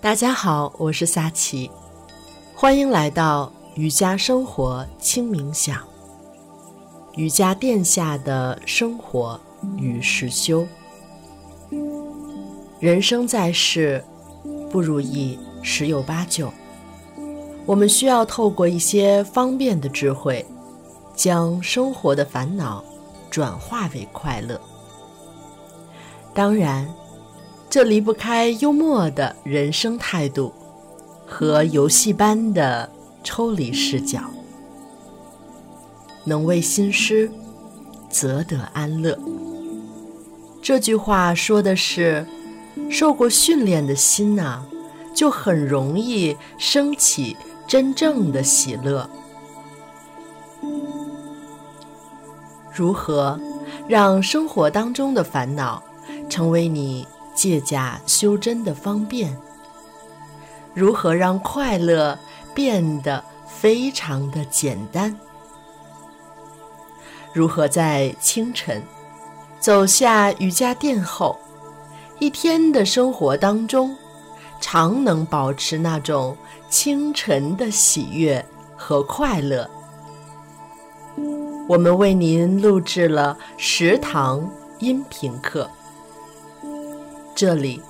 大家好，我是萨琪，欢迎来到瑜伽生活轻冥想。瑜伽殿下的生活与实修，人生在世，不如意十有八九。我们需要透过一些方便的智慧，将生活的烦恼转化为快乐。当然。这离不开幽默的人生态度和游戏般的抽离视角。能为心师，则得安乐。这句话说的是，受过训练的心呐，就很容易升起真正的喜乐。如何让生活当中的烦恼成为你？借假修真的方便，如何让快乐变得非常的简单？如何在清晨走下瑜伽垫后，一天的生活当中，常能保持那种清晨的喜悦和快乐？我们为您录制了十堂音频课。这里，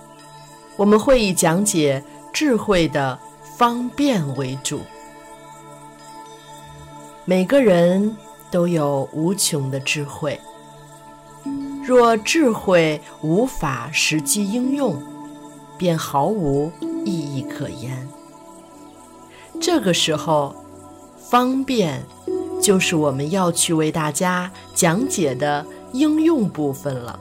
我们会以讲解智慧的方便为主。每个人都有无穷的智慧，若智慧无法实际应用，便毫无意义可言。这个时候，方便就是我们要去为大家讲解的应用部分了。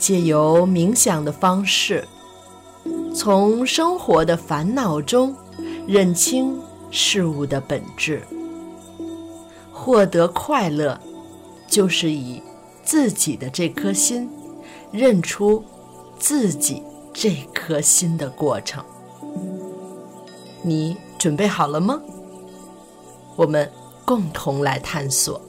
借由冥想的方式，从生活的烦恼中认清事物的本质，获得快乐，就是以自己的这颗心认出自己这颗心的过程。你准备好了吗？我们共同来探索。